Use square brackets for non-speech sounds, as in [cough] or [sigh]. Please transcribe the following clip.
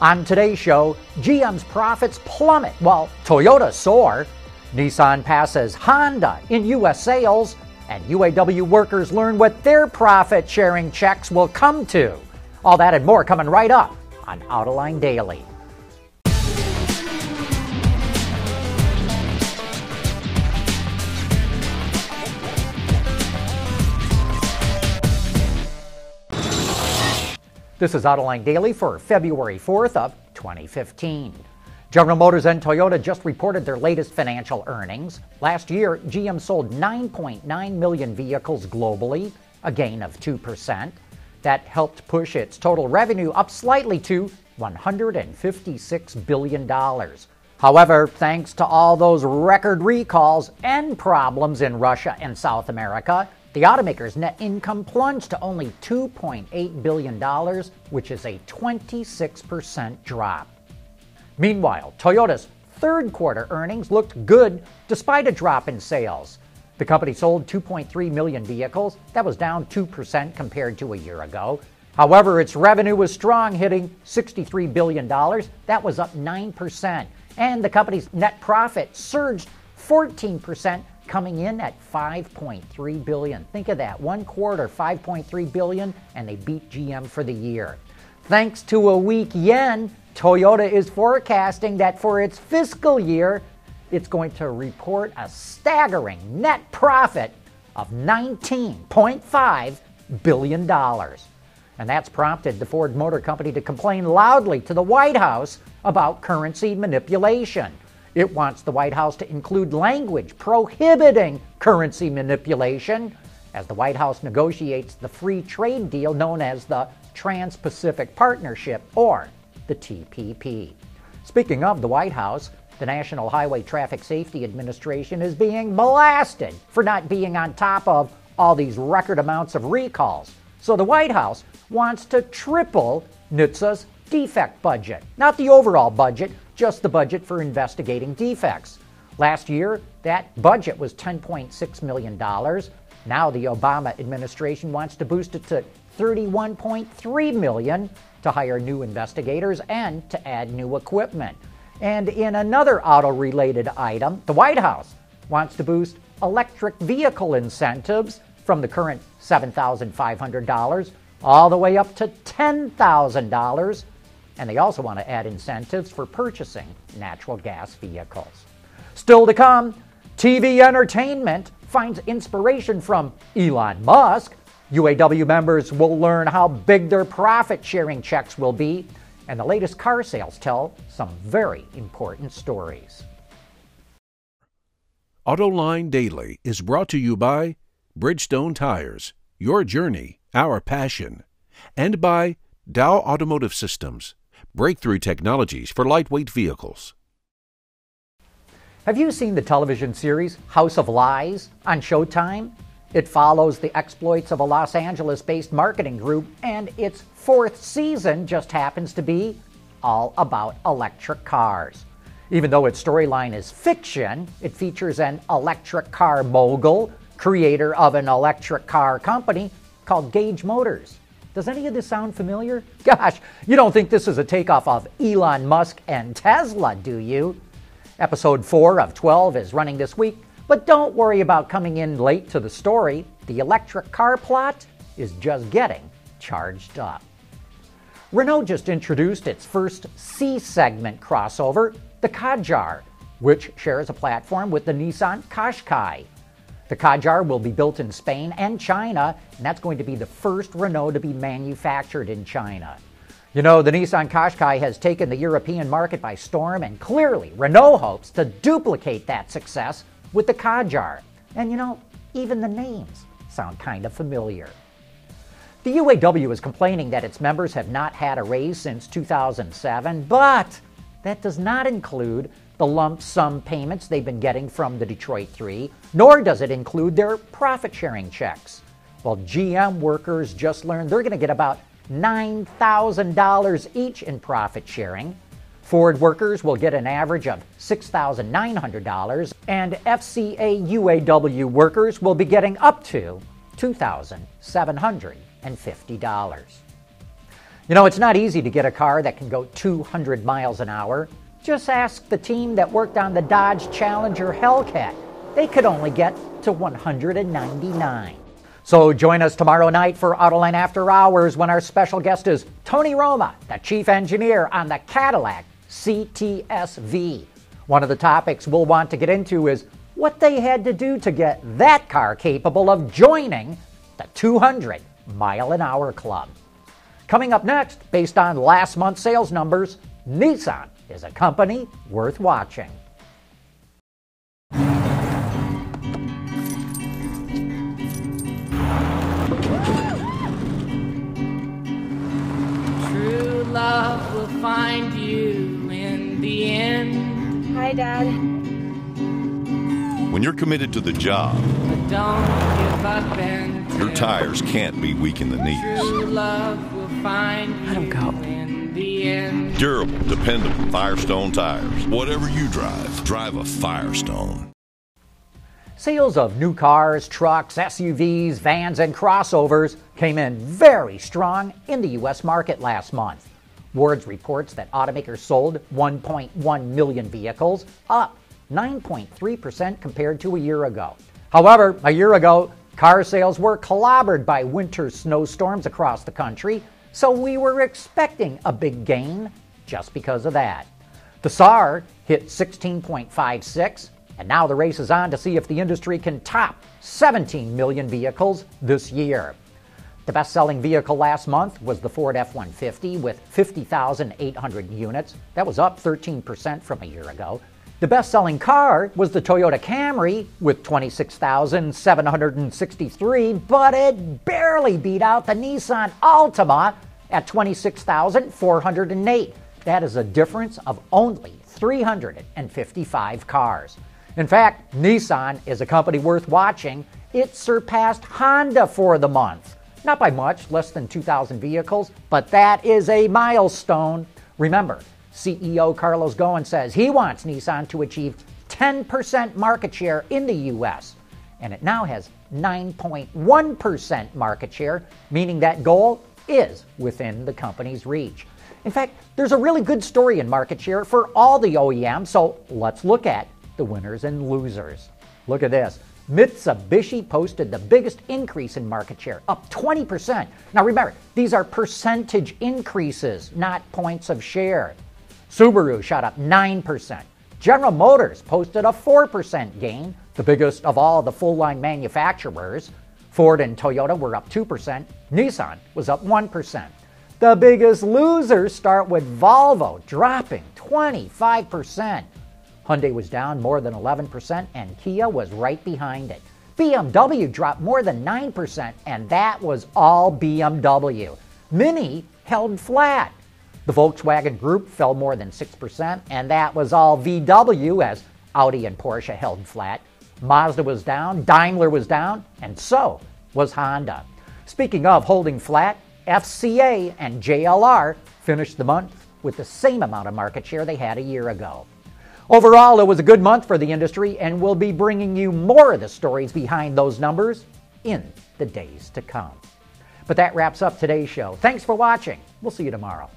On today's show, GM's profits plummet while Toyota soar, Nissan passes Honda in U.S. sales, and UAW workers learn what their profit sharing checks will come to. All that and more coming right up on Autoline Daily. This is Autoline Daily for February 4th of 2015. General Motors and Toyota just reported their latest financial earnings. Last year, GM sold 9.9 million vehicles globally, a gain of 2%. That helped push its total revenue up slightly to $156 billion. However, thanks to all those record recalls and problems in Russia and South America, the automaker's net income plunged to only $2.8 billion, which is a 26% drop. Meanwhile, Toyota's third quarter earnings looked good despite a drop in sales. The company sold 2.3 million vehicles. That was down 2% compared to a year ago. However, its revenue was strong, hitting $63 billion. That was up 9%. And the company's net profit surged 14% coming in at 5.3 billion. Think of that. One quarter, 5.3 billion, and they beat GM for the year. Thanks to a weak yen, Toyota is forecasting that for its fiscal year, it's going to report a staggering net profit of $19.5 billion. And that's prompted the Ford Motor Company to complain loudly to the White House about currency manipulation. It wants the White House to include language prohibiting currency manipulation as the White House negotiates the free trade deal known as the Trans Pacific Partnership, or the TPP. Speaking of the White House, the National Highway Traffic Safety Administration is being blasted for not being on top of all these record amounts of recalls. So the White House wants to triple NHTSA's defect budget. Not the overall budget, just the budget for investigating defects. Last year, that budget was $10.6 million. Now the Obama administration wants to boost it to 31.3 million to hire new investigators and to add new equipment. And in another auto-related item, the White House wants to boost electric vehicle incentives from the current $7,500 all the way up to $10,000 and they also want to add incentives for purchasing natural gas vehicles. Still to come, TV entertainment finds inspiration from Elon Musk. UAW members will learn how big their profit sharing checks will be, and the latest car sales tell some very important stories. AutoLine Daily is brought to you by Bridgestone Tires, your journey, our passion, and by Dow Automotive Systems breakthrough technologies for lightweight vehicles. Have you seen the television series House of Lies on Showtime? It follows the exploits of a Los Angeles based marketing group, and its fourth season just happens to be all about electric cars. Even though its storyline is fiction, it features an electric car mogul, creator of an electric car company called Gage Motors. Does any of this sound familiar? [laughs] Gosh, you don't think this is a takeoff of Elon Musk and Tesla, do you? Episode 4 of 12 is running this week, but don't worry about coming in late to the story. The electric car plot is just getting charged up. Renault just introduced its first C segment crossover, the Kadjar, which shares a platform with the Nissan Qashqai. The Kadjar will be built in Spain and China, and that's going to be the first Renault to be manufactured in China. You know, the Nissan Qashqai has taken the European market by storm, and clearly Renault hopes to duplicate that success with the Kadjar. And you know, even the names sound kind of familiar. The UAW is complaining that its members have not had a raise since 2007, but that does not include the lump sum payments they've been getting from the Detroit Three, nor does it include their profit sharing checks. Well, GM workers just learned they're going to get about $9,000 each in profit sharing. Ford workers will get an average of $6,900, and FCA UAW workers will be getting up to $2,750. You know, it's not easy to get a car that can go 200 miles an hour. Just ask the team that worked on the Dodge Challenger Hellcat. They could only get to 199. So join us tomorrow night for Autoline After Hours when our special guest is Tony Roma, the chief engineer on the Cadillac CTSV. One of the topics we'll want to get into is what they had to do to get that car capable of joining the 200 mile an hour club. Coming up next, based on last month's sales numbers, Nissan is a company worth watching. True love will find you in the end. Hi, Dad. When you're committed to the job, But don't give up and your tires can't be weak in the knees. True love will find Let 'em you go. In the end. Durable, dependable Firestone tires. Whatever you drive, drive a Firestone. Sales of new cars, trucks, SUVs, vans, and crossovers came in very strong in the U.S. market last month. Wards reports that automakers sold 1.1 million vehicles, up 9.3% compared to a year ago. However, a year ago, car sales were clobbered by winter snowstorms across the country, so we were expecting a big gain just because of that. The SAAR hit 16.56, and now the race is on to see if the industry can top 17 million vehicles this year. The best selling vehicle last month was the Ford F 150 with 50,800 units. That was up 13% from a year ago. The best selling car was the Toyota Camry with 26,763, but it barely beat out the Nissan Altima at 26,408. That is a difference of only 355 cars. In fact, Nissan is a company worth watching. It surpassed Honda for the month. Not by much, less than 2,000 vehicles, but that is a milestone. Remember, CEO Carlos Ghosn says he wants Nissan to achieve 10% market share in the U.S., and it now has 9.1% market share, meaning that goal is within the company's reach. In fact, there's a really good story in market share for all the OEMs, so let's look at the winners and losers. Look at this. Mitsubishi posted the biggest increase in market share, up 20%. Now remember, these are percentage increases, not points of share. Subaru shot up 9%. General Motors posted a 4% gain, the biggest of all the full line manufacturers. Ford and Toyota were up 2%. Nissan was up 1%. The biggest losers start with Volvo, dropping 25%. Hyundai was down more than 11%, and Kia was right behind it. BMW dropped more than 9%, and that was all BMW. Mini held flat. The Volkswagen Group fell more than 6%, and that was all VW as Audi and Porsche held flat. Mazda was down, Daimler was down, and so was Honda. Speaking of holding flat, FCA and JLR finished the month with the same amount of market share they had a year ago. Overall, it was a good month for the industry, and we'll be bringing you more of the stories behind those numbers in the days to come. But that wraps up today's show. Thanks for watching. We'll see you tomorrow.